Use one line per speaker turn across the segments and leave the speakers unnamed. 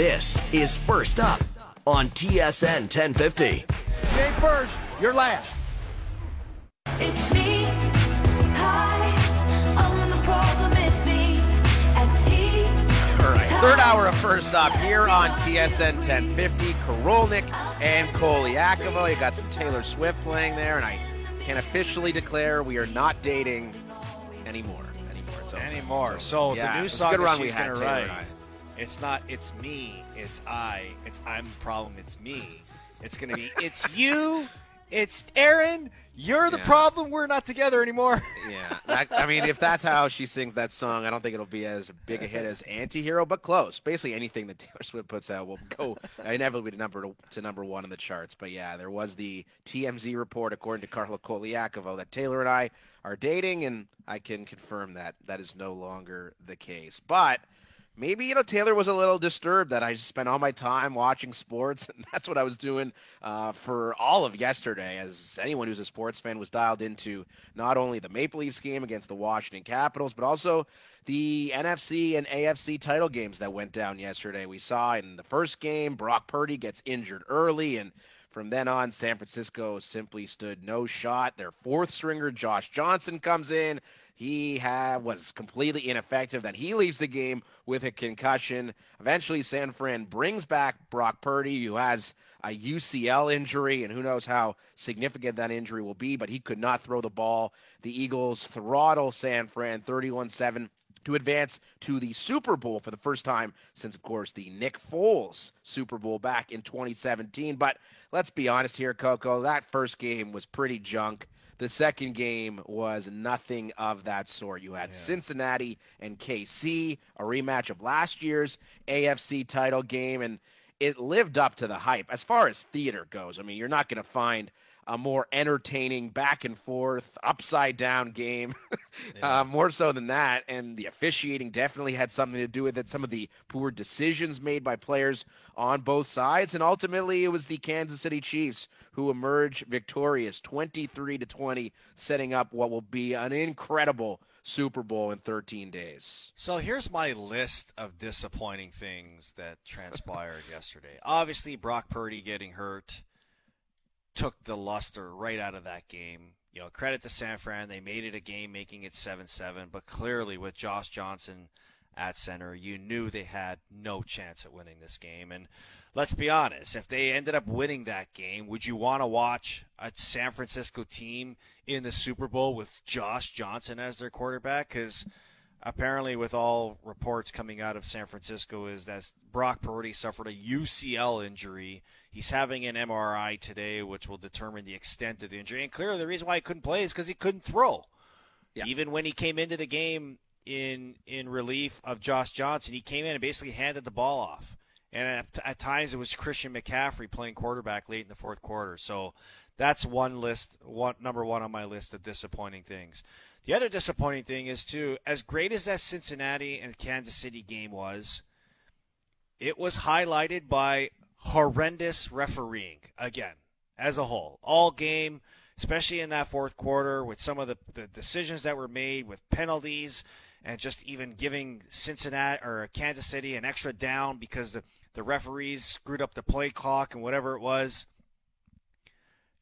This is First Up on TSN 1050.
You ain't first, you're last.
It's me. Hi, I'm the problem. It's me. At tea.
All right, third hour of First Up here on TSN 1050. Korolnik and Colaiacovo. You got some Taylor Swift playing there, and I can officially declare we are not dating anymore. Anymore. It's over.
anymore. So
Yeah,
the new song
good
that
run we
she's gonna
Taylor
write. It's not. It's me. It's I. It's I'm the problem. It's me. It's gonna be. It's you. It's Aaron. You're the
Yeah.
problem. We're not together anymore.
Yeah, that, I mean, if that's how she sings that song, I don't think it'll be as big a hit as "Antihero," but close. Basically, anything that Taylor Swift puts out will go inevitably to number to number one in the charts. But yeah, there was the TMZ report, according to Carlo Colaiacovo, that Taylor and I are dating, and I can confirm that that is no longer the case. But maybe you know Taylor was a little disturbed that I spent all my time watching sports, and that's what I was doing uh, for all of yesterday. As anyone who's a sports fan was dialed into not only the Maple Leafs game against the Washington Capitals, but also the NFC and AFC title games that went down yesterday. We saw in the first game Brock Purdy gets injured early, and from then on, San Francisco simply stood no shot. Their fourth stringer, Josh Johnson, comes in. He was completely ineffective. Then he leaves the game with a concussion. Eventually, San Fran brings back Brock Purdy, who has a UCL injury, and who knows how significant that injury will be, but he could not throw the ball. The Eagles throttle San Fran 31 7 to advance to the Super Bowl for the first time since, of course, the Nick Foles Super Bowl back in 2017. But let's be honest here, Coco. That first game was pretty junk. The second game was nothing of that sort. You had Cincinnati and KC, a rematch of last year's AFC title game, and it lived up to the hype. As far as theater goes, I mean, you're not going to find a more entertaining back and forth, upside down game. uh, more so than that. And the officiating definitely had something to do with it. Some of the poor decisions made by players on both sides. And ultimately, it was the Kansas City Chiefs who emerged victorious 23 to 20, setting up what will be an incredible Super Bowl in 13 days.
So here's my list of disappointing things that transpired yesterday. Obviously, Brock Purdy getting hurt took the luster right out of that game. You know, credit to San Fran. They made it a game, making it 7 7. But clearly, with Josh Johnson at center, you knew they had no chance at winning this game. And let's be honest, if they ended up winning that game, would you want to watch a San Francisco team in the Super Bowl with Josh Johnson as their quarterback? Because apparently, with all reports coming out of San Francisco, is that Brock Purdy suffered a UCL injury. He's having an MRI today, which will determine the extent of the injury. And clearly, the reason why he couldn't play is because he couldn't throw.
Yeah.
Even when he came into the game in in relief of Josh Johnson, he came in and basically handed the ball off. And at, at times, it was Christian McCaffrey playing quarterback late in the fourth quarter. So that's one list, one number one on my list of disappointing things. The other disappointing thing is too, as great as that Cincinnati and Kansas City game was, it was highlighted by horrendous refereeing again, as a whole, all game, especially in that fourth quarter, with some of the, the decisions that were made with penalties and just even giving Cincinnati or Kansas City an extra down because the the referees screwed up the play clock and whatever it was.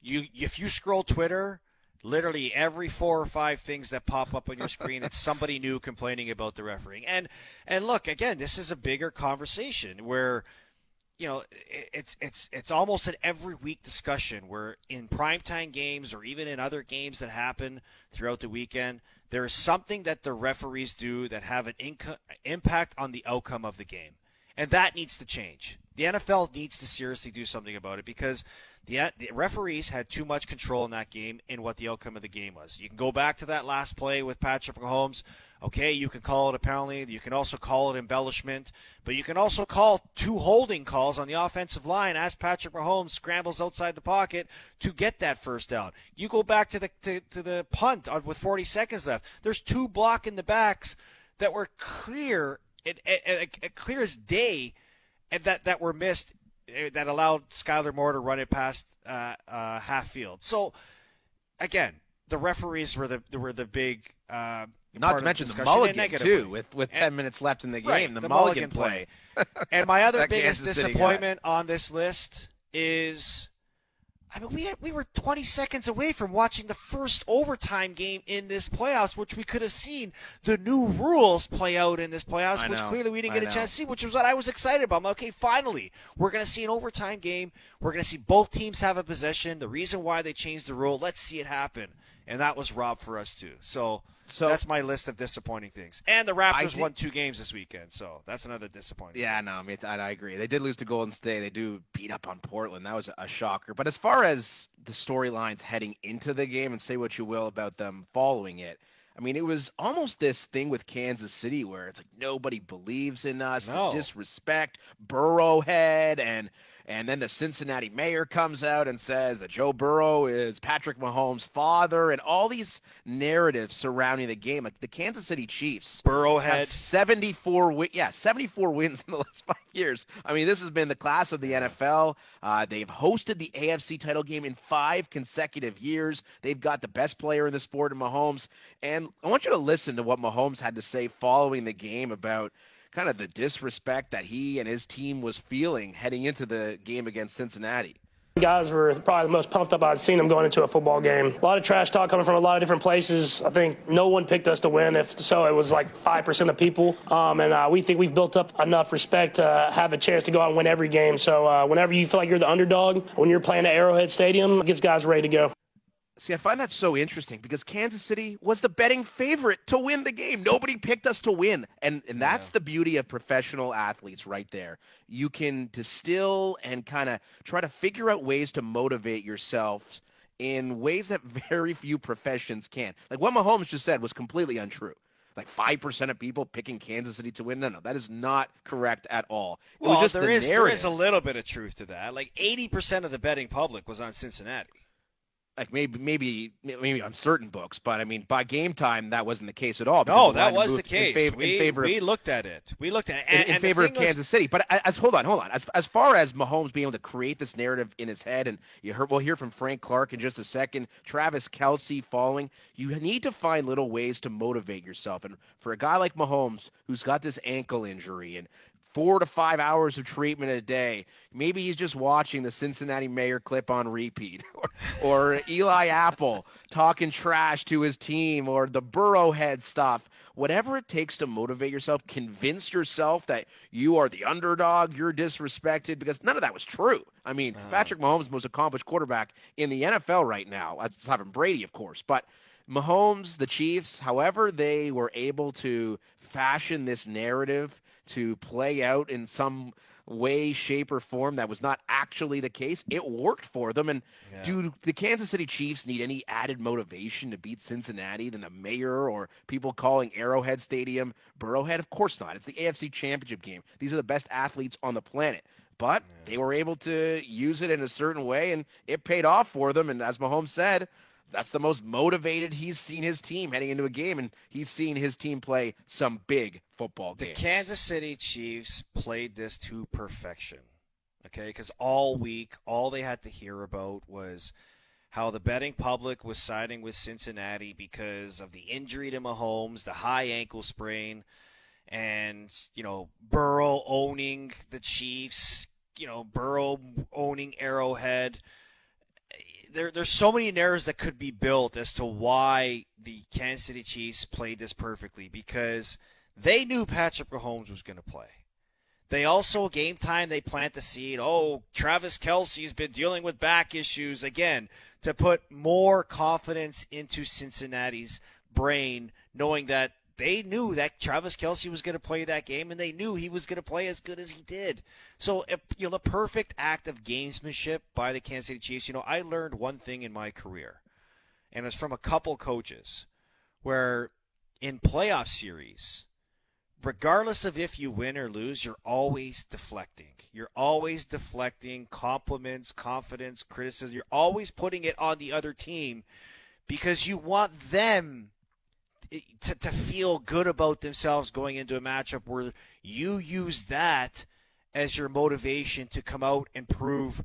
You if you scroll Twitter, literally every four or five things that pop up on your screen, it's somebody new complaining about the refereeing. And and look, again, this is a bigger conversation where you know it's it's it's almost an every week discussion where in primetime games or even in other games that happen throughout the weekend, there is something that the referees do that have an impact on the outcome of the game. And that needs to change. The NFL needs to seriously do something about it because the, the referees had too much control in that game in what the outcome of the game was. You can go back to that last play with Patrick Mahomes. Okay, you can call it a penalty. You can also call it embellishment, but you can also call two holding calls on the offensive line as Patrick Mahomes scrambles outside the pocket to get that first down. You go back to the to, to the punt with 40 seconds left. There's two block in the backs that were clear, it, it, it, clear as day, and that that were missed eh, that allowed Skyler Moore to run it past uh, uh, half field. So again, the referees were the were the big uh,
Not to mention the mulligan too, with with
And-
ten minutes left in the game.
Right,
the,
the
mulligan,
mulligan
play.
And my other biggest
Kansas City guy.
disappointment on this list is, I mean, we had, we were 20 seconds away from watching the first overtime game in this playoffs, which we could have seen the new rules play out in this playoffs,
I
which
know,
clearly we didn't
I
get a
know.
chance to see, which was what I was excited about. I'm like, okay, finally, we're going to see an overtime game. We're going to see both teams have a possession. The reason why they changed the rule, let's see it happen. And that was robbed for us too. So,
So-
that's my list of disappointing things. And the Raptors
did-
won two games this weekend, so that's another disappointing.
Yeah, no, I mean, I, I agree. They did lose to Golden State. They do beat up on Portland. That was a shocker. But as far as the storylines heading into the game, and say what you will about them following it, I mean, it was almost this thing with Kansas City where it's like nobody believes in us,
No.
disrespect, Burrowhead, and and then the Cincinnati mayor comes out and says that Joe Burrow is Patrick Mahomes' father, and all these narratives surrounding the game. Like the Kansas City Chiefs
Burrowhead.
have 74 wi- yeah 74 wins in the last five years i mean this has been the class of the nfl uh, they've hosted the afc title game in five consecutive years they've got the best player in the sport in mahomes and i want you to listen to what mahomes had to say following the game about kind of the disrespect that he and his team was feeling heading into the game against cincinnati
Guys were probably the most pumped up I'd seen them going into a football game. A lot of trash talk coming from a lot of different places. I think no one picked us to win. If so, it was like 5% of people. Um, and uh, we think we've built up enough respect to have a chance to go out and win every game. So uh, whenever you feel like you're the underdog, when you're playing at Arrowhead Stadium, it gets guys ready to go.
See, I find that so interesting because Kansas City was the betting favorite to win the game. Nobody picked us to win. And and that's the beauty of professional athletes right there. You can distill and kind of try to figure out ways to motivate yourself in ways that very few professions can. Like what Mahomes just said was completely untrue. Like 5% of people picking Kansas City to win. No, no, that is not correct at all. It
Well, there
the
is
narrative.
is a little bit of truth to that. Like eighty percent of the betting public was on Cincinnati.
Like maybe maybe maybe on certain books, but I mean by game time that wasn't the case at all.
No, that was the case.
in favor,
we
in favor of
we looked at it. We looked at it.
in,
And,
in
and
favor of
thing was-
Kansas City. But as hold on, hold on. As as far as Mahomes being able to create this narrative in his head, and you heard we'll hear from Frank Clark in just a second. Travis Kelce falling. You need to find little ways to motivate yourself. And for a guy like Mahomes, who's got this ankle injury and four to five hours of treatment a day. Maybe he's just watching the Cincinnati mayor clip on repeat, or, or Eli Apple talking trash to his team, or the Burrowhead stuff. Whatever it takes to motivate yourself, convince yourself that you are the underdog, you're disrespected, because none of that was true. I mean, uh-huh. Patrick Mahomes, is the most accomplished quarterback in the NFL right now, aside from Brady, of course, but. Mahomes, the Chiefs, however they were able to fashion this narrative to play out in some way, shape, or form that was not actually the case, it worked for them. And do the Kansas City Chiefs need any added motivation to beat Cincinnati than the mayor or people calling Arrowhead Stadium Burrowhead? Of course not. It's the AFC Championship game. These are the best athletes on the planet. But they were able to use it in a certain way, and it paid off for them. And as Mahomes said, that's the most motivated he's seen his team heading into a game, and he's seen his team play some big football games. The.
Kansas City Chiefs played this to perfection. Okay, because all week, all they had to hear about was how the betting public was siding with Cincinnati because of the injury to Mahomes, the high ankle sprain, and you know Burrow owning the Chiefs, you know Burrow owning Arrowhead. There, there's so many narratives that could be built as to why the Kansas City Chiefs played this perfectly because they knew Patrick Mahomes was going to play. They also, game time, they plant the seed. Oh, Travis Kelce's been dealing with back issues again to put more confidence into Cincinnati's brain, knowing that they knew that Travis Kelce was going to play that game, and they knew he was going to play as good as he did. So, you know, the perfect act of gamesmanship by the Kansas City Chiefs. You know, I learned one thing in my career, and it's from a couple coaches, where in playoff series, regardless of if you win or lose, you're always deflecting. You're always deflecting compliments, confidence, criticism. You're always putting it on the other team because you want them to, to feel good about themselves going into a matchup where you use that as your motivation to come out and prove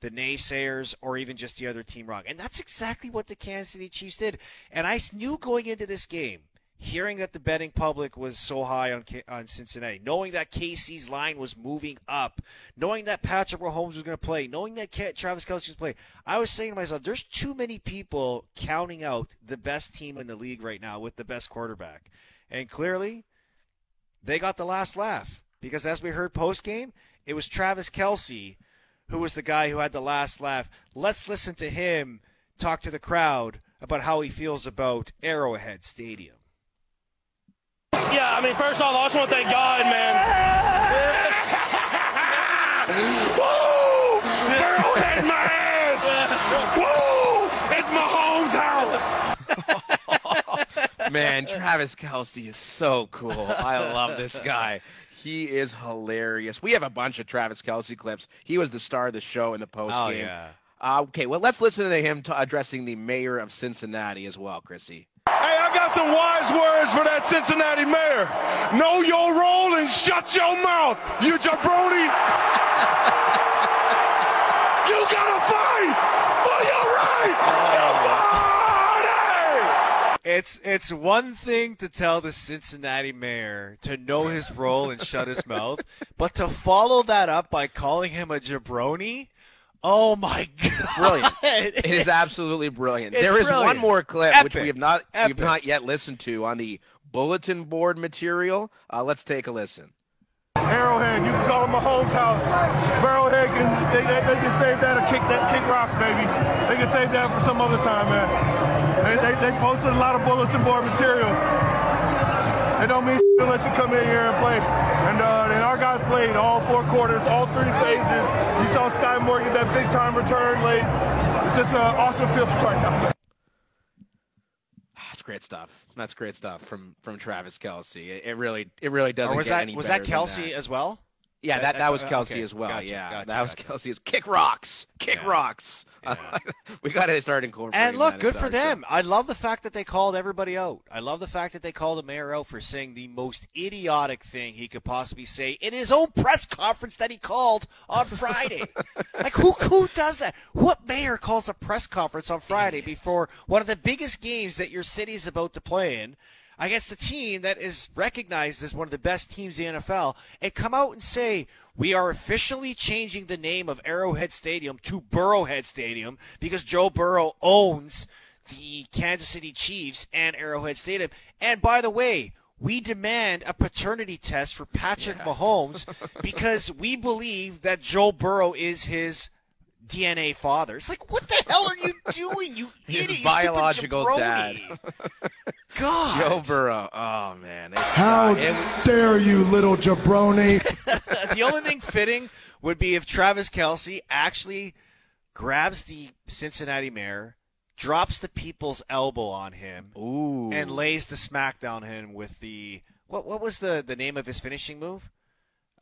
the naysayers or even just the other team wrong. And that's exactly what the Kansas City Chiefs did. And I knew going into this game, hearing that the betting public was so high on on Cincinnati, knowing that KC's line was moving up, knowing that Patrick Mahomes was going to play, knowing that Travis Kelce was play, I was saying to myself, there's too many people counting out the best team in the league right now with the best quarterback, and clearly, they got the last laugh because as we heard post game, it was Travis Kelce who was the guy who had the last laugh. Let's listen to him talk to the crowd about how he feels about Arrowhead Stadium.
Yeah, I mean, first off, I also want to thank God, man.
Woo! Arrowhead my ass! Woo! It's Mahomes' house!
Man, Travis Kelce is so cool. I love this guy. He is hilarious. We have a bunch of Travis Kelce clips. He was the star of the show in the post game.
Oh, yeah.
Uh, okay, well, let's listen to him t- addressing the mayor of Cincinnati as well, Chrissy.
I got some wise words for that Cincinnati mayor. Know your role and shut your mouth, you jabroni. you gotta fight for your right to party!
It's it's one thing to tell the Cincinnati mayor to know his role and shut his mouth, but to follow that up by calling him a jabroni, oh my god,
Brilliant. It is
It's-
absolutely brilliant.
it's
There is one more clip which we have not we've not yet listened to on the bulletin board material. Uh, let's take a listen.
Arrowhead, you can call it Mahomes' house. Arrowhead can they, they, they can save that or kick that kick rocks, baby. They can save that for some other time, man. They, they, they posted a lot of bulletin board material. It don't mean shit unless you come in here and play. And uh, and our guys played all four quarters, all three phases. You saw Skyy Moore get that big time return late. It's just an awesome feeling right now.
That's great stuff. That's great stuff from from Travis Kelce. It, it really it really doesn't
Or was
get
that
any
was that Kelce
that.
as well?
Yeah,
That-
that,
that-
that was Kelce
okay.
as well.
Gotcha,
yeah,
gotcha,
that was
gotcha.
Kelce's kick rocks, kick
Yeah.
rocks. we got to start incorporating.
And look, good for them.
show.
I love the fact that they called everybody out. I love the fact that they called the mayor out for saying the most idiotic thing he could possibly say in his own press conference that he called on Friday. like who who does that? What mayor calls a press conference on Friday before one of the biggest games that your city is about to play in? Against a team that is recognized as one of the best teams in the NFL, and come out and say, We are officially changing the name of Arrowhead Stadium to Burrowhead Stadium because Joe Burrow owns the Kansas City Chiefs and Arrowhead Stadium. And by the way, we demand a paternity test for Patrick Mahomes because we believe that Joe Burrow is his DNA father. It's like, what the hell are you doing, you
His
idiot? you stupid
biological
jabroni?
dad.
God.
Joe Burrow. Oh man. It's-
How
it-
dare you, little jabroni?
the only thing fitting would be if Travis Kelce actually grabs the Cincinnati mayor, drops the people's elbow on him,
Ooh.
and lays the smackdown on him with the what? What was the the name of his finishing move?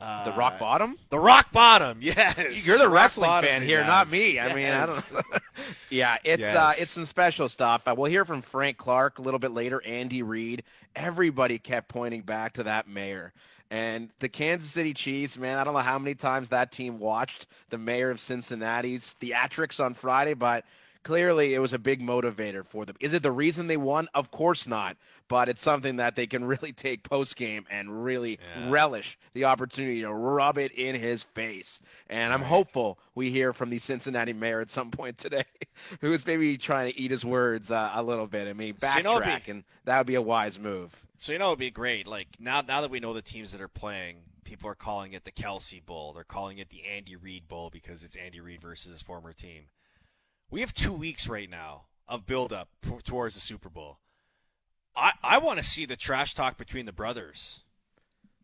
Uh,
the rock bottom.
The rock bottom. Yes.
You're the wrestling fan here,
yes.
not me. I mean, I don't know. yeah, it's uh, it's some special stuff. Uh, we'll hear from Frank Clark a little bit later. Andy Reid. Everybody kept pointing back to that mayor. And the Kansas City Chiefs, man, I don't know how many times that team watched the mayor of Cincinnati's theatrics on Friday, but clearly it was a big motivator for them. Is it the reason they won? Of course not. But it's something that they can really take post game and really relish the opportunity to rub it in his face. And I'm hopeful we hear from the Cincinnati mayor at some point today, who is maybe trying to eat his words uh, a little bit. I mean,
So you know
backtrack, and that would be a wise move.
So you know it'd be great. Like now, now that we know the teams that are playing, people are calling it the Kelce Bowl. They're calling it the Andy Reid Bowl because it's Andy Reid versus his former team. We have two weeks right now of build up towards the Super Bowl. I I want to see the trash talk between the brothers,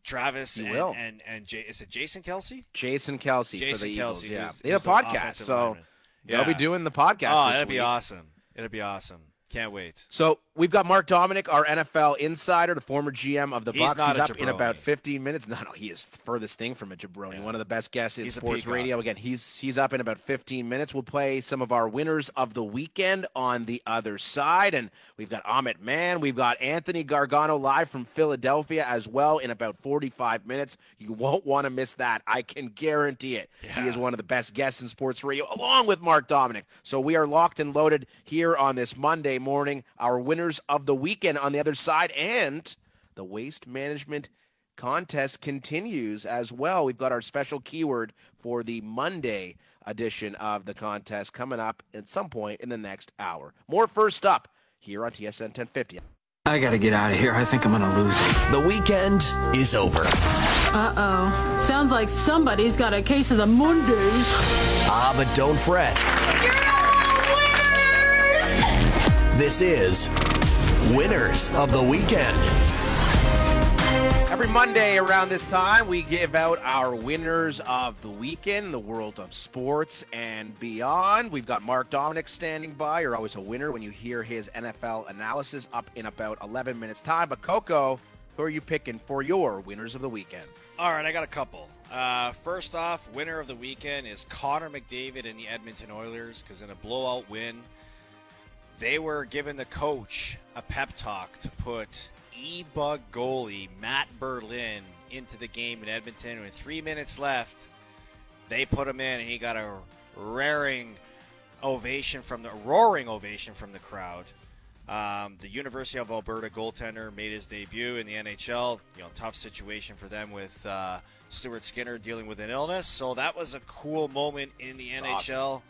Travis and and and J- is it Jason Kelce?
Jason Kelce for
Jason
the Eagles.
Kelce,
yeah,
who's-
they have a podcast, so
lineman.
they'll be doing the podcast.
Oh, that'd be awesome. It'd be awesome. Can't wait.
So we've got Mark Dominik, our NFL insider, the former GM of the
He's
Bucks. He's up in about 15 minutes. No, no, he is the furthest thing from a jabroni.
Yeah.
One of the best guests in
He's
sports radio. Again, he's he's up in about 15 minutes. We'll play some of our winners of the weekend on the other side, and we've got Amit Mann, we've got Anthony Gargano live from Philadelphia as well in about 45 minutes. You won't want to miss that. I can guarantee it. He is one of the best guests in sports radio, along with Mark Dominik. So we are locked and loaded here on this Monday morning. Our winners winners of the weekend on the other side. And the waste management contest continues as well. We've got our special keyword for the Monday edition of the contest coming up at some point in the next hour. More first up here on TSN 1050.
I gotta get out of here. I think I'm gonna lose it.
The weekend is over.
Uh oh. Sounds like somebody's got a case of the Mondays.
Ah, but don't fret. You're all winners! This is Winners of the Weekend.
Every Monday around this time, we give out our winners of the weekend, the world of sports and beyond. We've got Mark Dominik standing by. You're always a winner when you hear his NFL analysis up in about 11 minutes' time. But Coco, who are you picking for your winners of the weekend?
All right, I got a couple. Uh, first off, winner of the weekend is Connor McDavid and the Edmonton Oilers because in a blowout win, they were giving the coach a pep talk to put E-bug goalie Matt Berlin into the game in Edmonton. With three minutes left, they put him in, and he got a raring ovation from the roaring ovation from the crowd. Um, the University of Alberta goaltender made his debut in the NHL. You know, tough situation for them with uh, Stuart Skinner dealing with an illness. So that was a cool moment in the NHL.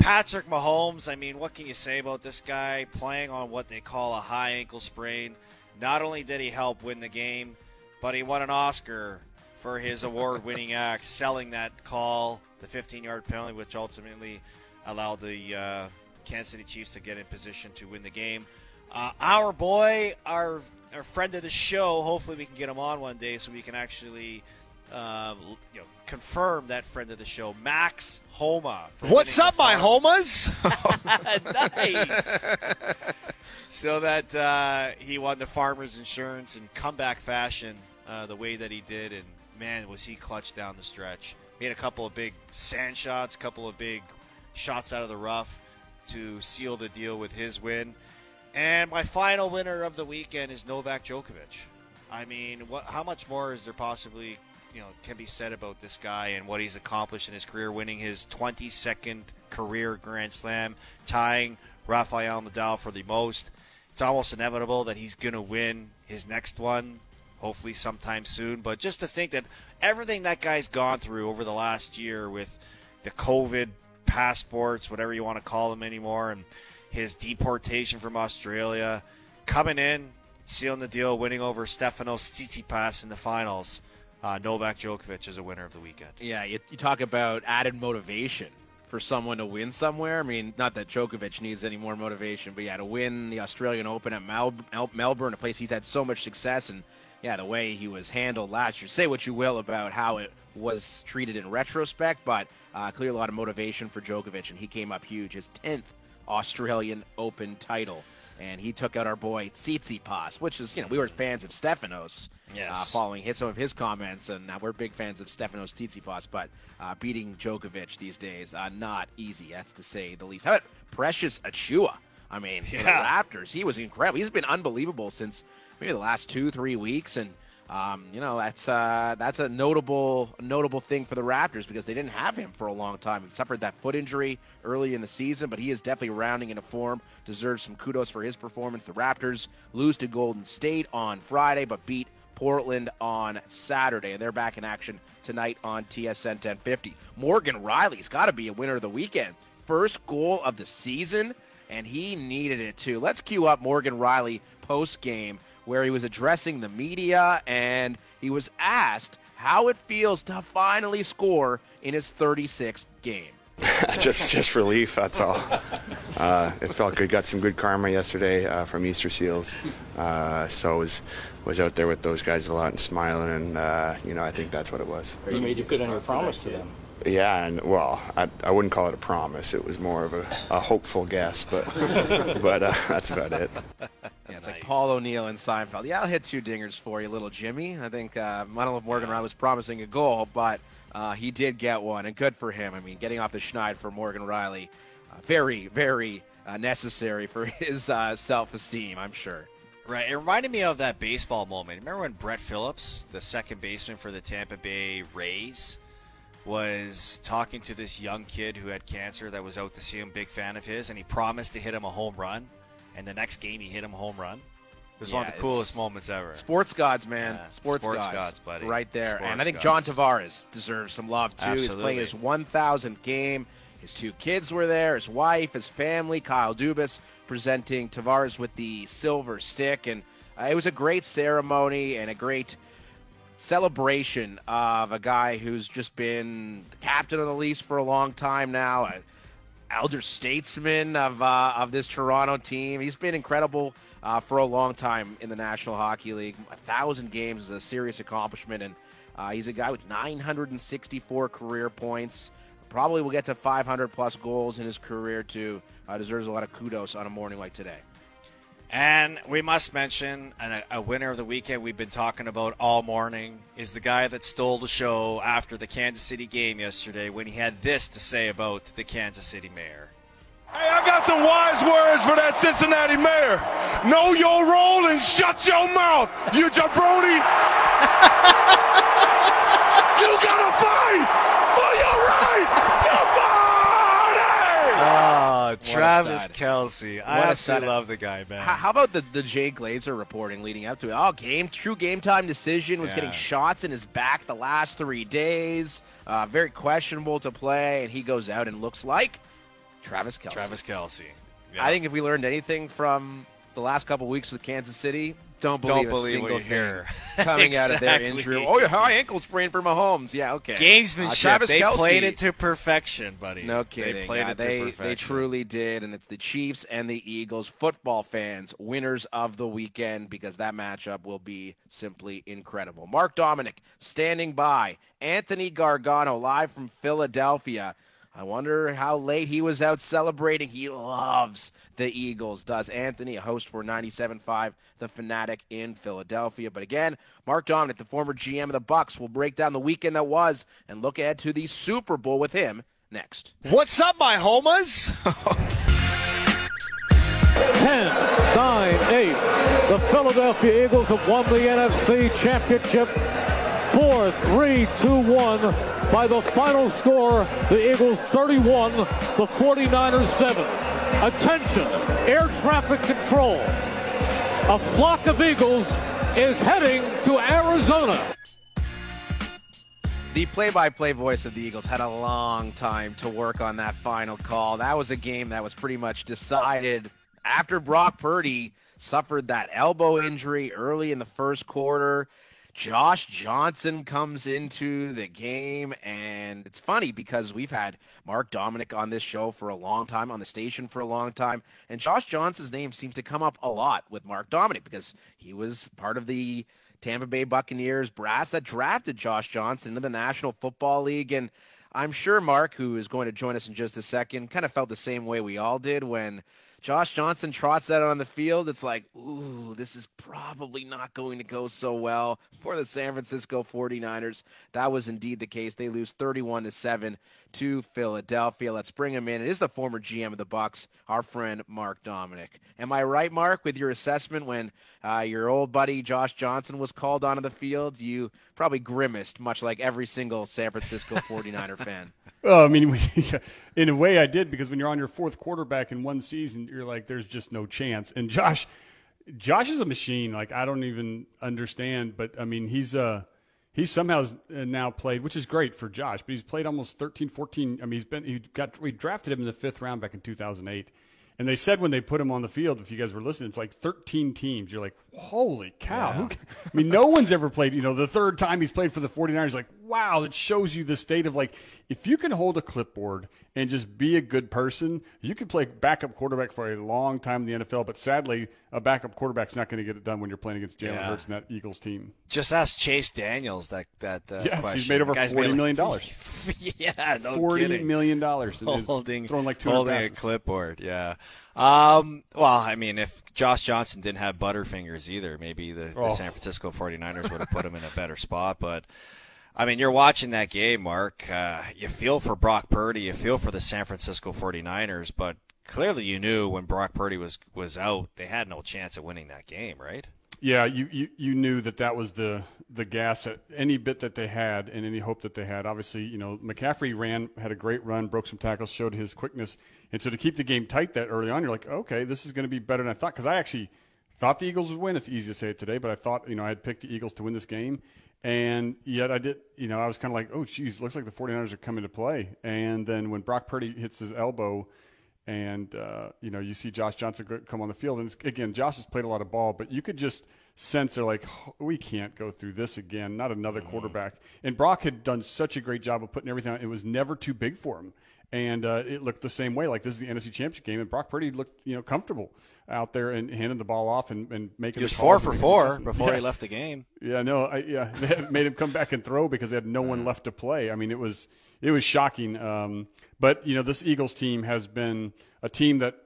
Patrick Mahomes, I mean, what can you say about this guy playing on what they call a high ankle sprain? Not only did he help win the game, but he won an Oscar for his award winning act, selling that call, the 15 yard penalty, which ultimately allowed the uh, Kansas City Chiefs to get in position to win the game. Uh, our boy, our, our friend of the show, hopefully we can get him on one day so we can actually. Uh, you know, confirm that friend of the show, Max Homa.
What's up, my homas?
nice. so that uh, he won the farmer's insurance in comeback fashion, uh, the way that he did, and man, was he clutch down the stretch. Made a couple of big sand shots, a couple of big shots out of the rough to seal the deal with his win. And my final winner of the weekend is Novak Djokovic. I mean, what? How much more is there possibly, you know, can be said about this guy and what he's accomplished in his career, winning his 22nd career Grand Slam, tying Rafael Nadal for the most. It's almost inevitable that he's going to win his next one, hopefully sometime soon. But just to think that everything that guy's gone through over the last year with the COVID passports, whatever you want to call them anymore, and his deportation from Australia, coming in, sealing the deal, winning over Stefanos Tsitsipas in the finals. Uh, Novak Djokovic is a winner of the weekend.
Yeah, you, you talk about added motivation for someone to win somewhere. I mean, not that Djokovic needs any more motivation, but yeah, to win the Australian Open at Mel- Mel- Melbourne, a place he's had so much success, and yeah, the way he was handled last year. Say what you will about how it was treated in retrospect, but uh, clearly a lot of motivation for Djokovic, and he came up huge. His 10th Australian Open title. And he took out our boy Tsitsipas, which is, you know, we were fans of Stefanos
Yes.
uh, following hit some of his comments, and uh, we're big fans of Stefanos Tsitsipas, but uh, beating Djokovic these days, uh, not easy, that's to say the least. How about Precious Achiuwa? I mean, for the Raptors, he was incredible. He's been unbelievable since maybe the last two, three weeks, and um, you know that's uh, that's a notable notable thing for the Raptors because they didn't have him for a long time. He suffered that foot injury early in the season, but he is definitely rounding into form. Deserves some kudos for his performance. The Raptors lose to Golden State on Friday, but beat Portland on Saturday, and they're back in action tonight on TSN 1050. Morgan Rielly's got to be a winner of the weekend. First goal of the season, and he needed it too. Let's cue up Morgan Rielly post game where he was addressing the media and he was asked how it feels to finally score in his 36th game.
just just relief. That's all. Uh, it felt good. Got some good karma yesterday uh, from Easter Seals. Uh, so was was out there with those guys a lot and smiling, and uh, you know I think that's what it was.
You made good on your promise to them.
Yeah, and well, I, I wouldn't call it a promise. It was more of a, a hopeful guess, but but uh, that's about it.
Yeah, it's like Paul O'Neill and Seinfeld. Yeah, I'll hit two dingers for you, little Jimmy. I think uh, I don't know if Morgan Rielly was promising a goal, but uh, he did get one, and good for him. I mean, getting off the schneid for Morgan Rielly, uh, very, very uh, necessary for his uh, self-esteem, I'm sure.
Right. It reminded me of that baseball moment. Remember when Brett Phillips, the second baseman for the Tampa Bay Rays, was talking to this young kid who had cancer that was out to see him, big fan of his, and he promised to hit him a home run. and the next game he hit him a home run. It was one of the coolest moments ever.
Sports gods, man.
Yeah,
sports,
sports
gods.
gods, buddy.
Right there.
Sports
and I think John. Tavares deserves some love, too. He's playing his 1,000th game. His two kids were there, his wife, his family. Kyle Dubas presenting Tavares with the silver stick. And uh, it was a great ceremony and a great celebration of a guy who's just been the captain of the Leafs for a long time now, an elder statesman of uh, of this Toronto team. He's been incredible uh, for a long time in the National Hockey League. A thousand games is a serious accomplishment, and uh, he's a guy with 964 career points. Probably will get to 500 plus goals in his career too. Uh, deserves a lot of kudos on a morning like today.
And we must mention an, a winner of the weekend we've been talking about all morning is the guy that stole the show after the Kansas City game yesterday when he had this to say about the Kansas City mayor.
Hey, I got some wise words for that Cincinnati mayor. Know your role and shut your mouth, you jabroni. you gotta fight for your right to party.
Oh,
a
Travis. Kelce. I
What
absolutely love the guy, man.
How, how about the, the Jay Glazer reporting leading up to it? Oh, game true game time decision was
Yeah.
getting shots in his back the last three days. Uh, very questionable to play, and he goes out and looks like Travis Kelce.
Travis Kelce.
I think if we learned anything from the last couple weeks with Kansas City, don't
Don't
believe,
believe
a single thing coming out of their
Exactly.
injury. Oh, yeah, high ankle sprain for Mahomes. Yeah, okay.
Gamesmanship.
Uh, Travis
they
Kelce,
played it to perfection, buddy.
no kidding.
They played
Yeah,
it to
they,
perfection.
they truly did, and it's the Chiefs and the Eagles football fans, winners of the weekend, because that matchup will be simply incredible. Mark Dominik standing by. Anthony Gargano live from Philadelphia. I wonder how late he was out celebrating. He loves the Eagles, does Anthony, a host for 97.5, The Fanatic in Philadelphia. But again, Mark Dominik, the former GM of the Bucks, will break down the weekend that was and look ahead to the Super Bowl with him next.
What's up, my homas?
10, 9, 8. The Philadelphia Eagles have won the NFC Championship 4 3 2 1 by the final score. The Eagles 31, the 49ers 7. Attention, air traffic control. A flock of Eagles is heading to Arizona.
The play-by-play voice of the Eagles had a long time to work on that final call. That was a game that was pretty much decided after Brock Purdy suffered that elbow injury early in the first quarter. Josh Johnson comes into the game, and it's funny because we've had Mark Dominik on this show for a long time, on the station for a long time, and Josh Johnson's name seems to come up a lot with Mark Dominik because he was part of the Tampa Bay Buccaneers brass that drafted Josh Johnson into the National Football League. And I'm sure Mark, who is going to join us in just a second, kind of felt the same way we all did when Josh Johnson trots out on the field. It's like, ooh, this is probably not going to go so well for the San Francisco 49ers. That was indeed the case. They lose 31 to 7 to Philadelphia. Let's bring him in. It is the former GM of the Bucks, our friend Mark Dominik. Am I right, Mark, with your assessment when uh, your old buddy Josh Johnson was called onto the field? You probably grimaced, much like every single San Francisco 49er fan.
Well, I mean, in a way, I did because when you're on your fourth quarterback in one season, you're like, there's just no chance. And Josh, Josh is a machine. Like I don't even understand, but I mean, he's uh he's somehow uh, now played, which is great for Josh. But he's played almost 13, 14. I mean, he's been he got we drafted him in the fifth round back in 2008. And they said when they put him on the field, if you guys were listening, it's like 13 teams. You're like, holy cow. Who, I mean, no one's ever played, you know, the third time he's played for the 49ers, like, wow, that shows you the state of like, if you can hold a clipboard and just be a good person, you can play backup quarterback for a long time in the NFL. But sadly, a backup quarterback's not going to get it done when you're playing against Jalen
Yeah.
Hurts and that Eagles team.
Just ask Chase Daniels that that uh,
yes,
question.
he's made over forty million
like-
dollars.
yeah, no
forty
kidding.
million dollars.
holding
throwing like two
holding a clipboard. Yeah. Um, well, I mean, if Josh Johnson didn't have butterfingers either, maybe the, the
Oh.
San Francisco 49ers would have put him in a better spot. But I mean, you're watching that game, Mark. Uh, you feel for Brock Purdy, you feel for the San Francisco 49ers, but clearly you knew when Brock Purdy was was out, they had no chance of winning that game, right?
Yeah, you, you, you knew that that was the the gas that any bit that they had and any hope that they had. Obviously, you know McCaffrey ran had a great run, broke some tackles, showed his quickness, and so to keep the game tight that early on, you're like, okay, this is going to be better than I thought because I actually thought the Eagles would win. It's easy to say it today, but I thought you know I had picked the Eagles to win this game, and yet I did. You know I was kind of like, oh, geez, looks like the 49ers are coming to play. And then when Brock Purdy hits his elbow and uh, you know you see Josh Johnson come on the field, and again, Josh has played a lot of ball, but you could just sense they're like, oh, we can't go through this again. Not another quarterback. And Brock had done such a great job of putting everything. on. It was never too big for him, and uh, it looked the same way. Like this is the NFC Championship game, and Brock Purdy looked you know comfortable out there and handing the ball off and, and making.
He was four for four before yeah. he left the game.
Yeah, no, I, yeah, they made him come back and throw because they had no one left to play. I mean, it was it was shocking. Um, but you know, this Eagles team has been a team that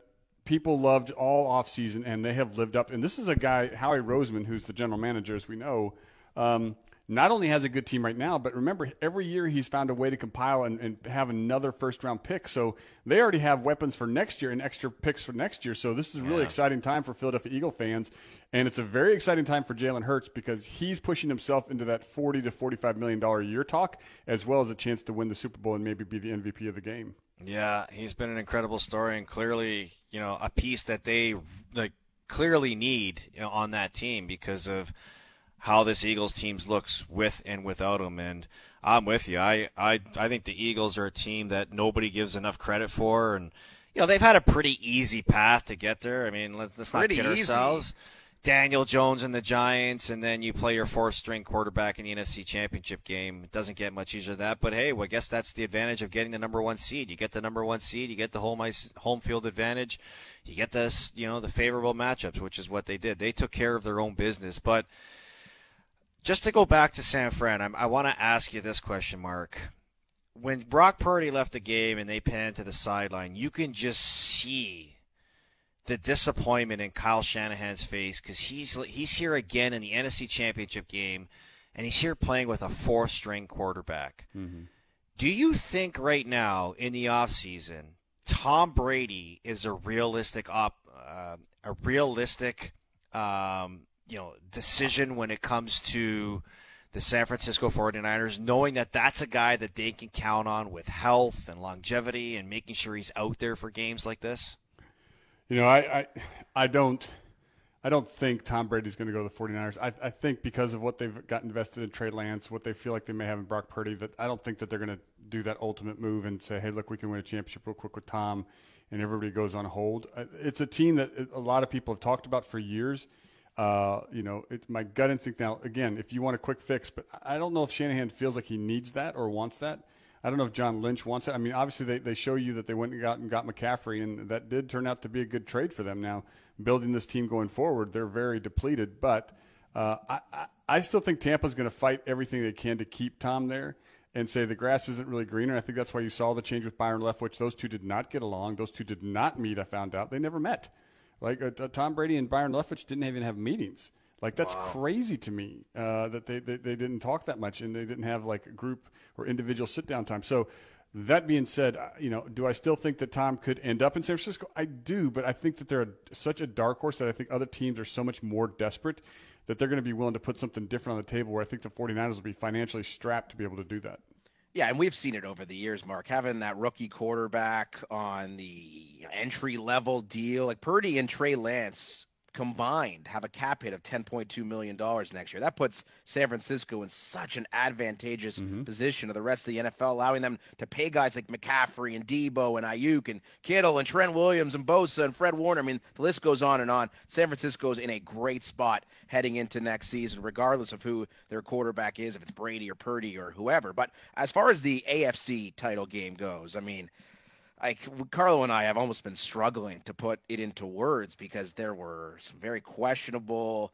people loved all offseason, and they have lived up. And this is a guy, Howie Roseman, who's the general manager, as we know. Um, not only has a good team right now, but remember, every year he's found a way to compile and, and, have another first round pick. So they already have weapons for next year and extra picks for next year. So this is a really yeah. exciting time for Philadelphia Eagle fans. And it's a very exciting time for Jalen Hurts because he's pushing himself into that 40 to $45 million a year talk, as well as a chance to win the Super Bowl and maybe be the MVP of the game.
Yeah, he's been an incredible story and clearly, you know, a piece that they like clearly need you know, on that team because of – how this Eagles team looks with and without him. And I'm with you. I, I I think the Eagles are a team that nobody gives enough credit for, and you know they've had a pretty easy path to get there. I mean, let's, let's not kid ourselves. Daniel Jones and the Giants, and then you play your fourth string quarterback in the NFC Championship game. It doesn't get much easier than that. But hey, well, I guess that's the advantage of getting the number one seed. You get the number one seed, you get the home ice, home field advantage, you get this, you know, the favorable matchups, which is what they did. They took care of their own business, but just to go back to San Fran, I'm, i want to ask you this question, Mark. When Brock Purdy left the game and they panned to the sideline, you can just see the disappointment in Kyle Shanahan's face because he's he's here again in the NFC Championship game, and he's here playing with a fourth string quarterback. Mm-hmm. Do you think right now in the offseason, Tom Brady is a realistic op, uh, a realistic um, you know decision when it comes to the San Francisco 49ers, knowing that that's a guy that they can count on with health and longevity and making sure he's out there for games like this?
You know, I I, I don't I don't think Tom Brady's going to go to the 49ers. I, I think because of what they've got invested in Trey Lance, what they feel like they may have in Brock Purdy, that I don't think that they're going to do that ultimate move and say, hey, look, we can win a championship real quick with Tom, and everybody goes on hold. It's a team that a lot of people have talked about for years – uh, you know, it, my gut instinct now, again, if you want a quick fix, but I don't know if Shanahan feels like he needs that or wants that. I don't know if John Lynch wants it. I mean, obviously, they, they show you that they went and got, and got McCaffrey, and that did turn out to be a good trade for them. Now, building this team going forward, they're very depleted, but uh, I, I, I still think Tampa's going to fight everything they can to keep Tom there and say the grass isn't really greener. I think that's why you saw the change with Byron Leftwich. Those two did not get along. Those two did not meet, I found out. They never met. Like uh, Tom Brady and Byron Leftwich didn't even have meetings. Like that's wow. crazy to me uh, that they, they, they didn't talk that much and they didn't have like a group or individual sit down time. So that being said, uh, you know, do I still think that Tom could end up in San Francisco? I do, but I think that they're a, such a dark horse that I think other teams are so much more desperate that they're going to be willing to put something different on the table. Where I think the 49ers will be financially strapped to be able to do that.
Yeah, and we've seen it over the years, Mark. Having that rookie quarterback on the entry level deal, like Purdy and Trey Lance combined have a cap hit of $10.2 million next year. That puts San Francisco in such an advantageous mm-hmm. position of the rest of the NFL, allowing them to pay guys like McCaffrey and Deebo and Aiyuk and Kittle and Trent Williams and Bosa and Fred Warner. I mean, the list goes on and on. San Francisco's in a great spot heading into next season, regardless of who their quarterback is, if it's Brady or Purdy or whoever. But as far as the AFC title game goes, I mean, like Carlo and I have almost been struggling to put it into words because there were some very questionable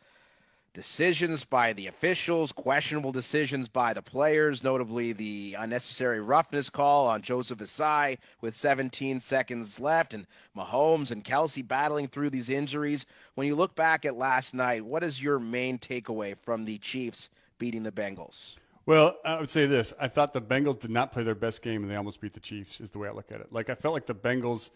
decisions by the officials, questionable decisions by the players, notably the unnecessary roughness call on Joseph Ossai with 17 seconds left, and Mahomes and Kelce battling through these injuries. When you look back at last night, what is your main takeaway from the Chiefs beating the Bengals?
Well, I would say this. I thought the Bengals did not play their best game, and they almost beat the Chiefs, is the way I look at it. Like, I felt like the Bengals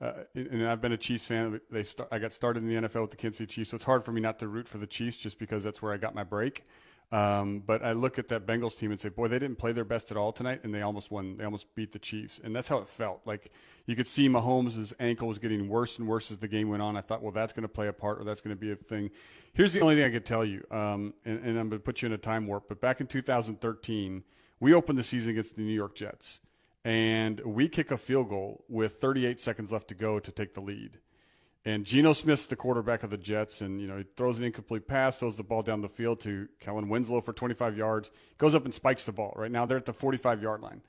uh, and I've been a Chiefs fan. They start, I got started in the NFL with the Kansas City Chiefs, so it's hard for me not to root for the Chiefs just because that's where I got my break. Um, but I look at that Bengals team and say, boy, they didn't play their best at all tonight, and they almost won. They almost beat the Chiefs, and that's how it felt. Like you could see Mahomes' ankle was getting worse and worse as the game went on. I thought, well, that's going to play a part, or that's going to be a thing. Here's the only thing I could tell you, um, and, and I'm going to put you in a time warp. But back in 2013, we opened the season against the New York Jets, and we kick a field goal with 38 seconds left to go to take the lead. And Geno Smith's the quarterback of the Jets, and you know he throws an incomplete pass, throws the ball down the field to Kellen Winslow for 25 yards, goes up and spikes the ball. Right now they're at the 45 yard line.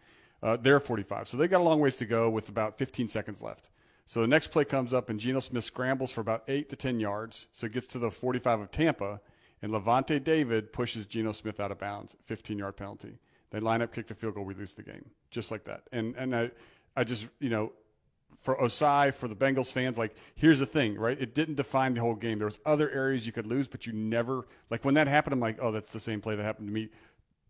Uh, they're 45, so they got a long ways to go with about 15 seconds left. So the next play comes up, and Geno Smith scrambles for about eight to 10 yards, so it gets to the 45 of Tampa, and Lavonte David pushes Geno Smith out of bounds, 15 yard penalty. They line up, kick the field goal, we lose the game, just like that. And and I, I just you know for Ossai, for the Bengals fans, like here's the thing, right? It didn't define the whole game. There was other areas you could lose, but you never like when that happened. I'm like, oh, that's the same play that happened to me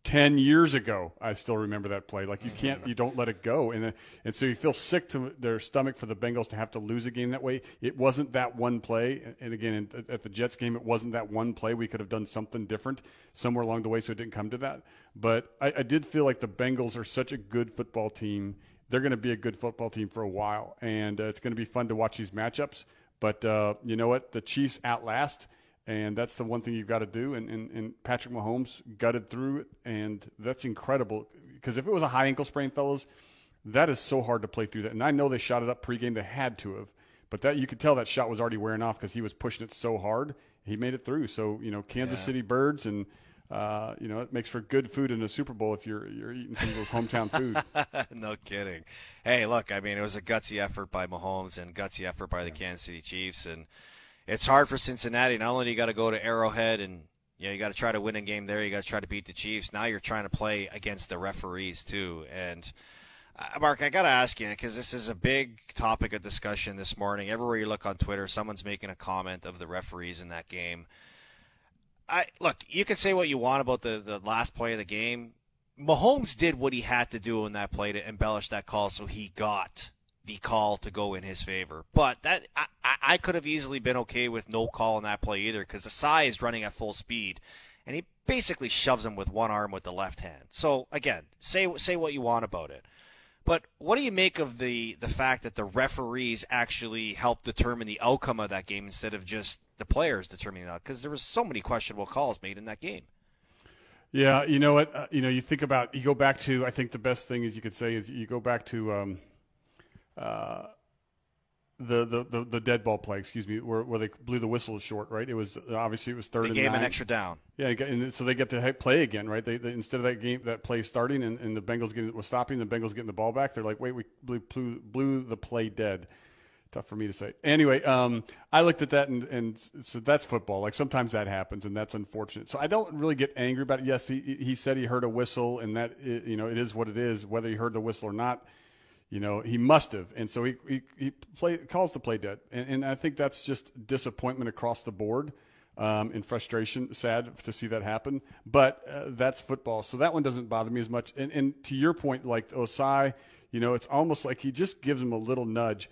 ten years ago. I still remember that play. Like you can't, you don't let it go, and uh, and so you feel sick to their stomach for the Bengals to have to lose a game that way. It wasn't that one play, and again at the Jets game, it wasn't that one play. We could have done something different somewhere along the way, so it didn't come to that. But I, I did feel like the Bengals are such a good football team they're going to be a good football team for a while, and uh, it's going to be fun to watch these matchups. But uh, you know what? The Chiefs outlast, and that's the one thing you've got to do. And, and, and Patrick Mahomes gutted through it, and that's incredible. Because if it was a high ankle sprain, fellas, that is so hard to play through that. And I know they shot it up pregame; they had to have. But that you could tell that shot was already wearing off because he was pushing it so hard. He made it through. So you know, Kansas yeah. City Birds and uh, you know, it makes for good food in a Super Bowl if you're you're eating some of those hometown foods.
no kidding. Hey, look, I mean, it was a gutsy effort by Mahomes and gutsy effort by the Kansas City Chiefs, and it's hard for Cincinnati. Not only do you got to go to Arrowhead and you know, you got to try to win a game there. You got to try to beat the Chiefs. Now you're trying to play against the referees too. And uh, Mark, I got to ask you because this is a big topic of discussion this morning. Everywhere you look on Twitter, someone's making a comment of the referees in that game. I look, you can say what you want about the, the last play of the game. Mahomes did what he had to do in that play to embellish that call, so he got the call to go in his favor. But that I, I could have easily been okay with no call in that play either because Ossai is running at full speed, and he basically shoves him with one arm with the left hand. So again, say say what you want about it. But what do you make of the the fact that the referees actually helped determine the outcome of that game instead of just the players determining that? Because there was so many questionable calls made in that game.
Yeah, you know what? Uh, you know, you think about you go back to. I think the best thing is you could say is you go back to um, uh, the, the, the, the dead ball play, excuse me, where, where they blew the whistle short, right? It was obviously it was third.
They
and
gave
nine.
an extra down.
Yeah, and so they get to play again, right? They, they, instead of that game that play starting and, and the Bengals getting was stopping, the Bengals getting the ball back. They're like, wait, we blew, blew, blew the play dead. Tough for me to say. Anyway, um, I looked at that and, and so that's football. Like sometimes that happens and that's unfortunate. So I don't really get angry about it. Yes, he he said he heard a whistle and that you know it is what it is. Whether he heard the whistle or not you know, he must have, and so he he, he play, calls the play dead, and, and I think that's just disappointment across the board. Um, and frustration, sad to see that happen. But uh, that's football, so that one doesn't bother me as much. And, and to your point, like Ossai, you know, it's almost like he just gives him a little nudge,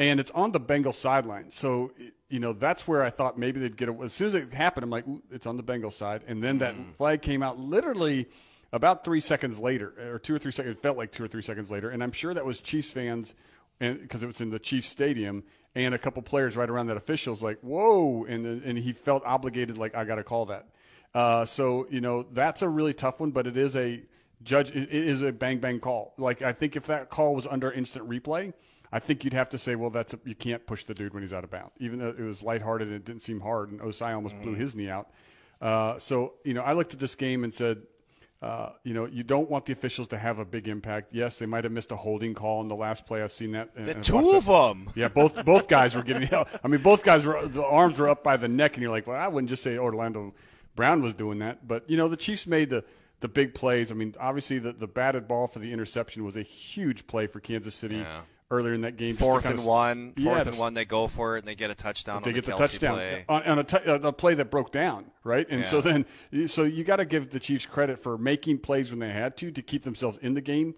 and it's on the Bengal sideline. So you know, that's where I thought maybe they'd get it. As soon as it happened, I'm like, it's on the Bengal side, and then that mm. flag came out literally about three seconds later, or two or three seconds, it felt like two or three seconds later, and I'm sure that was Chiefs fans, because it was in the Chiefs stadium, and a couple players right around that officials like, whoa, and and he felt obligated, like I got to call that. Uh, so you know that's a really tough one, but it is a judge. It is a bang bang call. Like I think if that call was under instant replay. I think you'd have to say, well, that's a, you can't push the dude when he's out of bounds, even though it was lighthearted and it didn't seem hard, and Ossai almost mm blew his knee out. Uh, so you know, I looked at this game and said, uh, you know, you don't want the officials to have a big impact. Yes, they might have missed a holding call in the last play. I've seen that.
The two of them.
Yeah, both both guys were getting. I mean, both guys were the arms were up by the neck, and you're like, well, I wouldn't just say Orlando Brown was doing that, but you know, the Chiefs made the the big plays. I mean, obviously the the batted ball for the interception was a huge play for Kansas City. Yeah earlier in that game.
Fourth and one, fourth yeah, and one, they go for it and they get a touchdown.
They get
the,
the touchdown
play.
on, on a, t- a play that broke down, right? And yeah. so then, so you got to give the Chiefs credit for making plays when they had to to keep themselves in the game.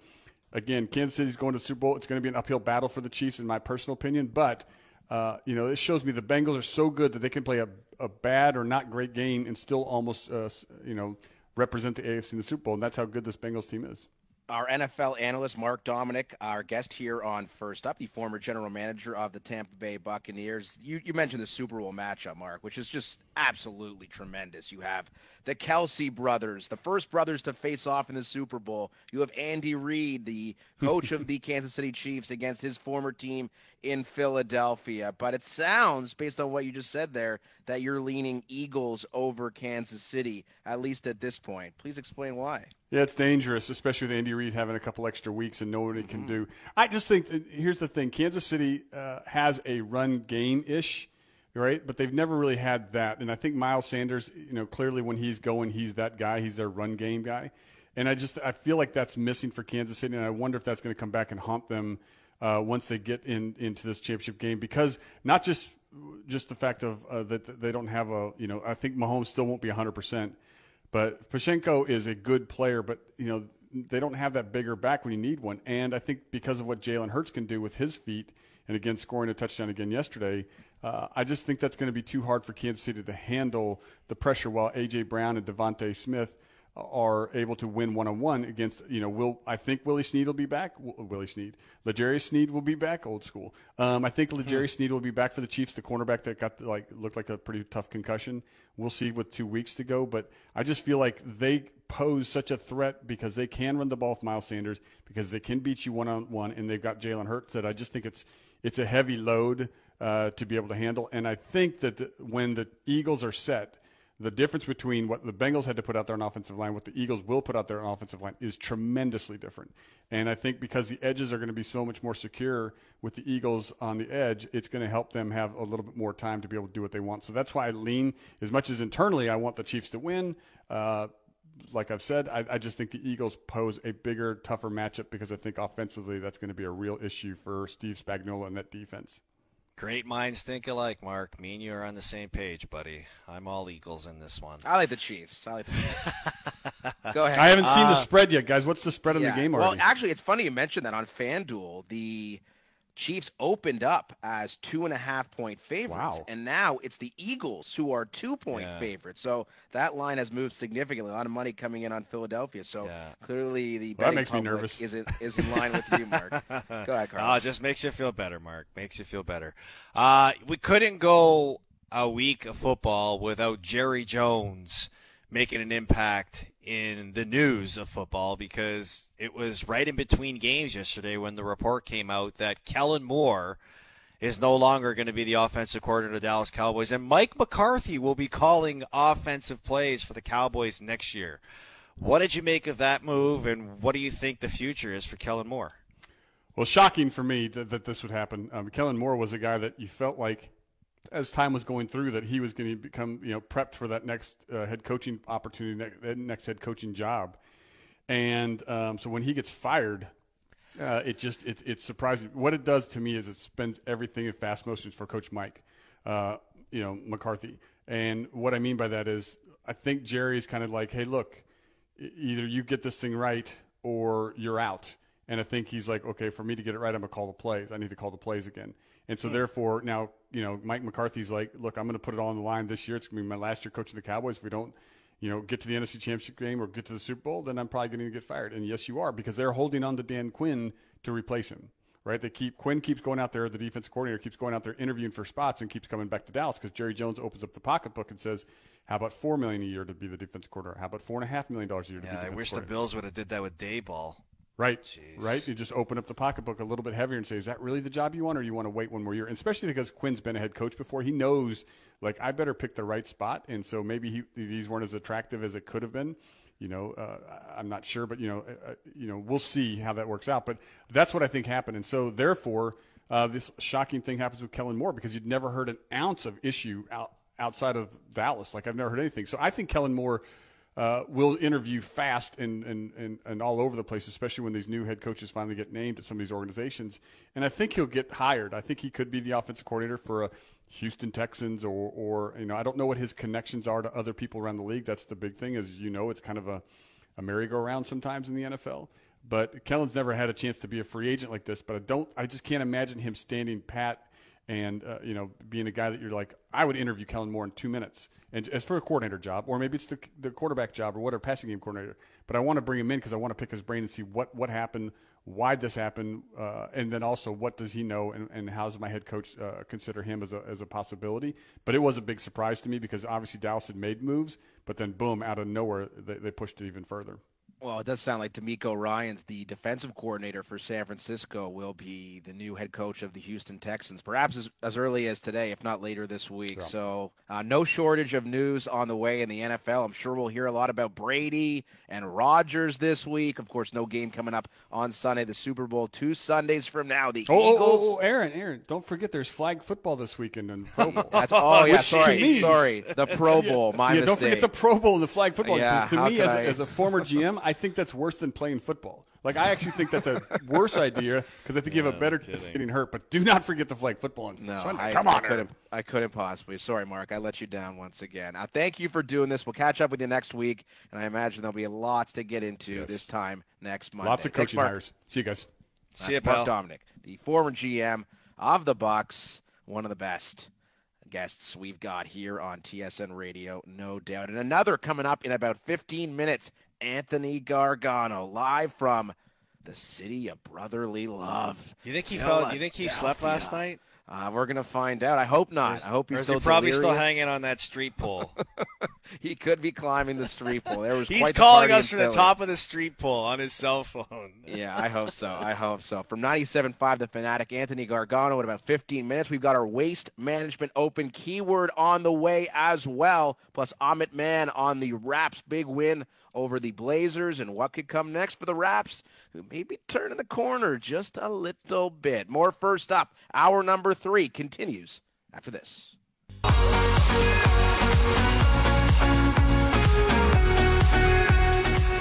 again, Kansas City's going to Super Bowl. It's going to be an uphill battle for the Chiefs, in my personal opinion. But uh, you know, this shows me the Bengals are so good that they can play a, a bad or not great game and still almost, uh, you know, represent the AFC in the Super Bowl. And that's how good this Bengals team is
our NFL analyst Mark Dominik, our guest here on First Up, the former general manager of the Tampa Bay Buccaneers. You, you mentioned the Super Bowl matchup, Mark, which is just absolutely tremendous. You have the Kelce brothers, the first brothers to face off in the Super Bowl. You have Andy Reid, the coach of the Kansas City Chiefs, against his former team in Philadelphia. But it sounds, based on what you just said there, that you're leaning Eagles over Kansas City, at least at this point. Please explain why.
Yeah, it's dangerous, especially with Andy Reid having a couple extra weeks and knowing what he can do. I just think that, here's the thing: Kansas City uh, has a run game ish, right? But they've never really had that. And I think Miles Sanders, you know, clearly when he's going, he's that guy. He's their run game guy. And I just I feel like that's missing for Kansas City, and I wonder if that's going to come back and haunt them uh, once they get in into this championship game because not just just the fact of uh, that they don't have a you know I think Mahomes still won't be 100 percent but Pacheco is a good player, but you know they don't have that bigger back when you need one. And I think because of what Jalen Hurts can do with his feet, and again scoring a touchdown again yesterday, uh, I just think that's going to be too hard for Kansas City to handle the pressure. While AJ Brown and DeVonta Smith are able to win one on one against, you know, will I think Willie Snead will be back. Willie Snead, L'Jarius Sneed will be back. Old school. Um, I think hmm. L'Jarius Sneed will be back for the Chiefs. The cornerback that got like looked like a pretty tough concussion. We'll see with two weeks to go, but I just feel like they pose such a threat because they can run the ball with Miles Sanders because they can beat you one on one, and they've got Jalen Hurts. That I just think it's it's a heavy load uh, to be able to handle, and I think that the, when the Eagles are set the difference between what the Bengals had to put out there on offensive line, what the Eagles will put out there on offensive line, is tremendously different. And I think because the edges are going to be so much more secure with the Eagles on the edge, it's going to help them have a little bit more time to be able to do what they want. So that's why I lean as much as internally I want the Chiefs to win. Uh, like I've said, I, I, just think the Eagles pose a bigger, tougher matchup because I think offensively that's going to be a real issue for Steve Spagnuolo and that defense.
Great minds think alike, Mark. Me and you are on the same page, buddy. I'm all Eagles in this one.
I like the Chiefs. I like the Chiefs. Go ahead.
I haven't seen uh, the spread yet, guys. What's the spread yeah.
on
the game
already? Well, actually, it's funny you mentioned that on FanDuel. The Chiefs opened up as two and a half point favorites,
wow.
and now it's the Eagles who are two point yeah. favorites. So that line has moved significantly. A lot of money coming in on Philadelphia. So yeah. clearly the
well, that makes me nervous.
Is in, is in line with you, Mark. Go ahead, Carl.
Oh, it just makes you feel better, Mark. Makes you feel better. Uh, we couldn't go a week of football without Jerry Jones making an impact in the news of football because it was right in between games yesterday when the report came out that Kellen Moore is no longer going to be the offensive coordinator of the Dallas Cowboys, and Mike McCarthy will be calling offensive plays for the Cowboys next year. What did you make of that move, and what do you think the future is for Kellen Moore?
Well, shocking for me that, that this would happen. Um, Kellen Moore was a guy that you felt like as time was going through that he was going to become you know prepped for that next uh, head coaching opportunity, next, next head coaching job, and um, so when he gets fired, uh, it just it, it's surprising. What it does to me is it spends everything in fast motions for Coach Mike, uh, you know McCarthy, and what I mean by that is I think Jerry is kind of like, hey, look, either you get this thing right or you're out. And I think he's like, okay, for me to get it right, I'm gonna call the plays. I need to call the plays again. And so, therefore, now you know Mike McCarthy's like, look, I'm going to put it all on the line this year. It's going to be my last year coaching the Cowboys. If we don't, you know, get to the NFC Championship game or get to the Super Bowl, then I'm probably going to get fired. And yes, you are because they're holding on to Dan Quinn to replace him. Right? They keep Quinn keeps going out there. The defense coordinator keeps going out there interviewing for spots and keeps coming back to Dallas because Jerry Jones opens up the pocketbook and says, "How about four million a year to be the defense coordinator? How about four and a half million dollars a year to
yeah,
be the
I wish
the
Bills would have did that with Daboll.
Right, Jeez. right. You just open up the pocketbook a little bit heavier and say, "Is that really the job you want, or you want to wait one more year?" And especially because Quinn's been a head coach before, he knows like I better pick the right spot, and so maybe he, these weren't as attractive as it could have been. You know, uh, I'm not sure, but you know, uh, uh, you know, we'll see how that works out. But that's what I think happened, and so therefore, uh, this shocking thing happens with Kellen Moore because you'd never heard an ounce of issue out, outside of Dallas. Like I've never heard anything. So I think Kellen Moore uh, will interview fast and, and, and, and all over the place, especially when these new head coaches finally get named at some of these organizations. And I think he'll get hired. I think he could be the offensive coordinator for a Houston Texans or, or you know, I don't know what his connections are to other people around the league. That's the big thing, as you know, it's kind of a, a merry-go-round sometimes in the NFL. But Kellen's never had a chance to be a free agent like this. But I don't. I just can't imagine him standing pat and uh, you know being a guy that you're like I would interview Kellen Moore in two minutes and as for a coordinator job or maybe it's the the quarterback job or whatever passing game coordinator but I want to bring him in because I want to pick his brain and see what what happened why this happened uh, and then also what does he know and, and how does my head coach uh, consider him as a, as a possibility but it was a big surprise to me because obviously Dallas had made moves but then boom out of nowhere they, they pushed it even further.
Well, it does sound like DeMeco Ryans, the defensive coordinator for San Francisco, will be the new head coach of the Houston Texans, perhaps as, as early as today, if not later this week. So, uh, no shortage of news on the way in the NFL. I'm sure we'll hear a lot about Brady and Rodgers this week. Of course, no game coming up on Sunday, the Super Bowl, two Sundays from now. The
oh,
Eagles.
Oh, oh, Aaron, Aaron, don't forget there's flag football this weekend in Pro Bowl.
oh, yeah, sorry, sorry. The Pro Bowl, my
yeah,
mistake.
don't forget the Pro Bowl and the flag football.
Yeah,
to me, as,
I...
as a former GM, I think that's worse than playing football. Like I actually think that's a worse idea because I think you have a better chance of getting hurt. But do not forget the flag football on
no,
Sunday.
I,
Come on,
I couldn't, I couldn't possibly. Sorry, Mark. I let you down once again. Uh, thank you for doing this. We'll catch up with you next week, and I imagine there'll be lots to get into
yes.
this time next month.
Lots of coaching
Thanks,
hires. See you guys.
That's See you,
Mark
pal.
Dominik, the former GM of the Bucks, one of the best guests we've got here on TSN Radio, no doubt. And another coming up in about 15 minutes. Anthony Gargano, live from the city of brotherly love.
Do you think he fell? Do you think he slept last night?
Uh, we're gonna find out. I hope not. I hope he's still
he probably
delirious.
still hanging on that street pole.
he could be climbing the street pole. There was
He's calling us from the top of the street pole on his cell phone.
Yeah, I hope so. I hope so. From 97.5 The Fanatic, Anthony Gargano in about 15 minutes. We've got our Waste Management Open keyword on the way as well, plus Amit Mann on the Raps' big win over the Blazers and what could come next for the Raps, who may be turning the corner just a little bit. More first up. Hour number three continues after this.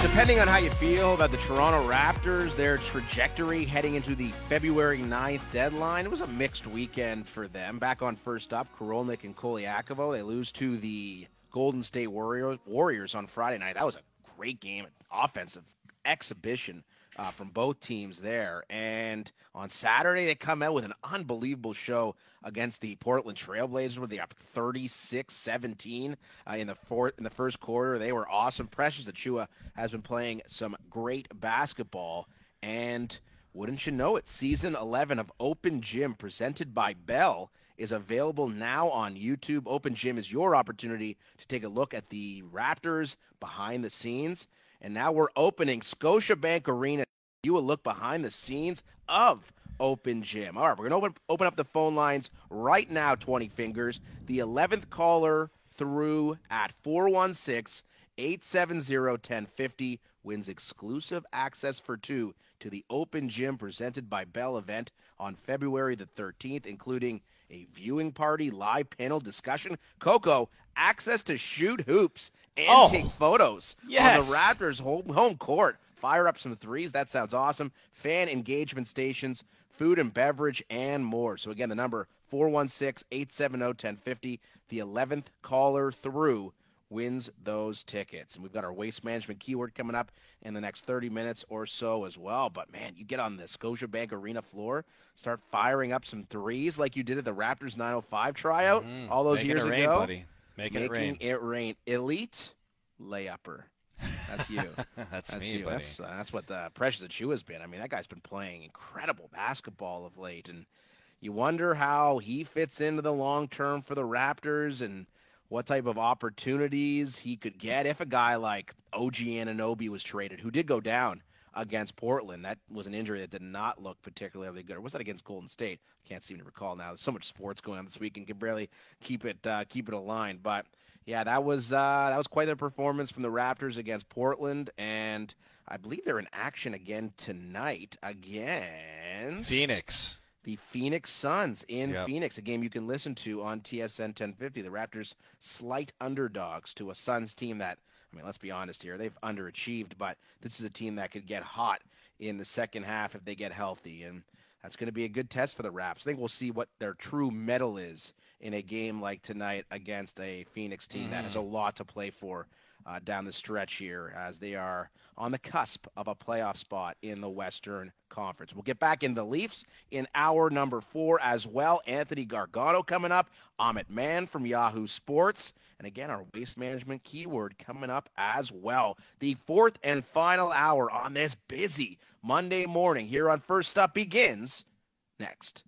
Depending on how you feel about the Toronto Raptors, their trajectory heading into the February 9th deadline, it was a mixed weekend for them. Back on first up, Korolnik and Colaiacovo, they lose to the Golden State Warriors, Warriors on Friday night. That was a great game, offensive exhibition uh, from both teams there. And on Saturday, they come out with an unbelievable show against the Portland Trailblazers, where they up 36-17 uh, in the fourth in the first quarter. They were awesome. Precious Achiuwa has been playing some great basketball, and wouldn't you know it, season 11 of Open Gym presented by Bell is available now on YouTube. Open Gym is your opportunity to take a look at the Raptors behind the scenes. And now we're opening Scotiabank Arena. You will look behind the scenes of Open Gym. All right, we're going to open, open up the phone lines right now, 20 fingers. The 11th caller through at 416 870 1050 wins exclusive access for two to the Open Gym presented by Bell event on February the 13th, including a viewing party, live panel discussion. Coco, access to shoot hoops and
Oh,
take photos
yes.
on the Raptors home, home court. Fire up some threes. That sounds awesome. Fan engagement stations, food and beverage, and more. So, again, the number 416 870 1050. The 11th caller through wins those tickets. And we've got our waste management keyword coming up in the next 30 minutes or so as well. But man, you get on the Scotiabank Arena floor, start firing up some threes like you did at the Raptors 905 tryout all those
Making
years
it rain,
ago.
buddy. Making it rain.
Making it rain. Elite layupper. That's you.
That's me,
you.
buddy.
That's, uh, that's what the Precious Achiuwa has been. I mean, that guy's been playing incredible basketball of late, and you wonder how he fits into the long term for the Raptors and what type of opportunities he could get if a guy like OG Anunoby was traded, who did go down against Portland. That was an injury that did not look particularly good. Or was that against Golden State? I can't seem to recall now. There's so much sports going on this week and can barely keep it uh, keep it aligned. But yeah, that was uh, that was quite a performance from the Raptors against Portland, and I believe they're in action again tonight against
Phoenix.
The Phoenix Suns in
Yep.
Phoenix, a game you can listen to on TSN 1050. The Raptors slight underdogs to a Suns team that, I mean, let's be honest here, they've underachieved, but this is a team that could get hot in the second half if they get healthy, and that's going to be a good test for the Raps. I think we'll see what their true mettle is in a game like tonight against a Phoenix team mm. that has a lot to play for uh, down the stretch here as they are on the cusp of a playoff spot in the Western Conference. We'll get back in the Leafs in hour number four as well. Anthony Gargano coming up, Amit Mann from Yahoo Sports. And again, our waste management keyword coming up as well. The fourth and final hour on this busy Monday morning here on First Up begins next.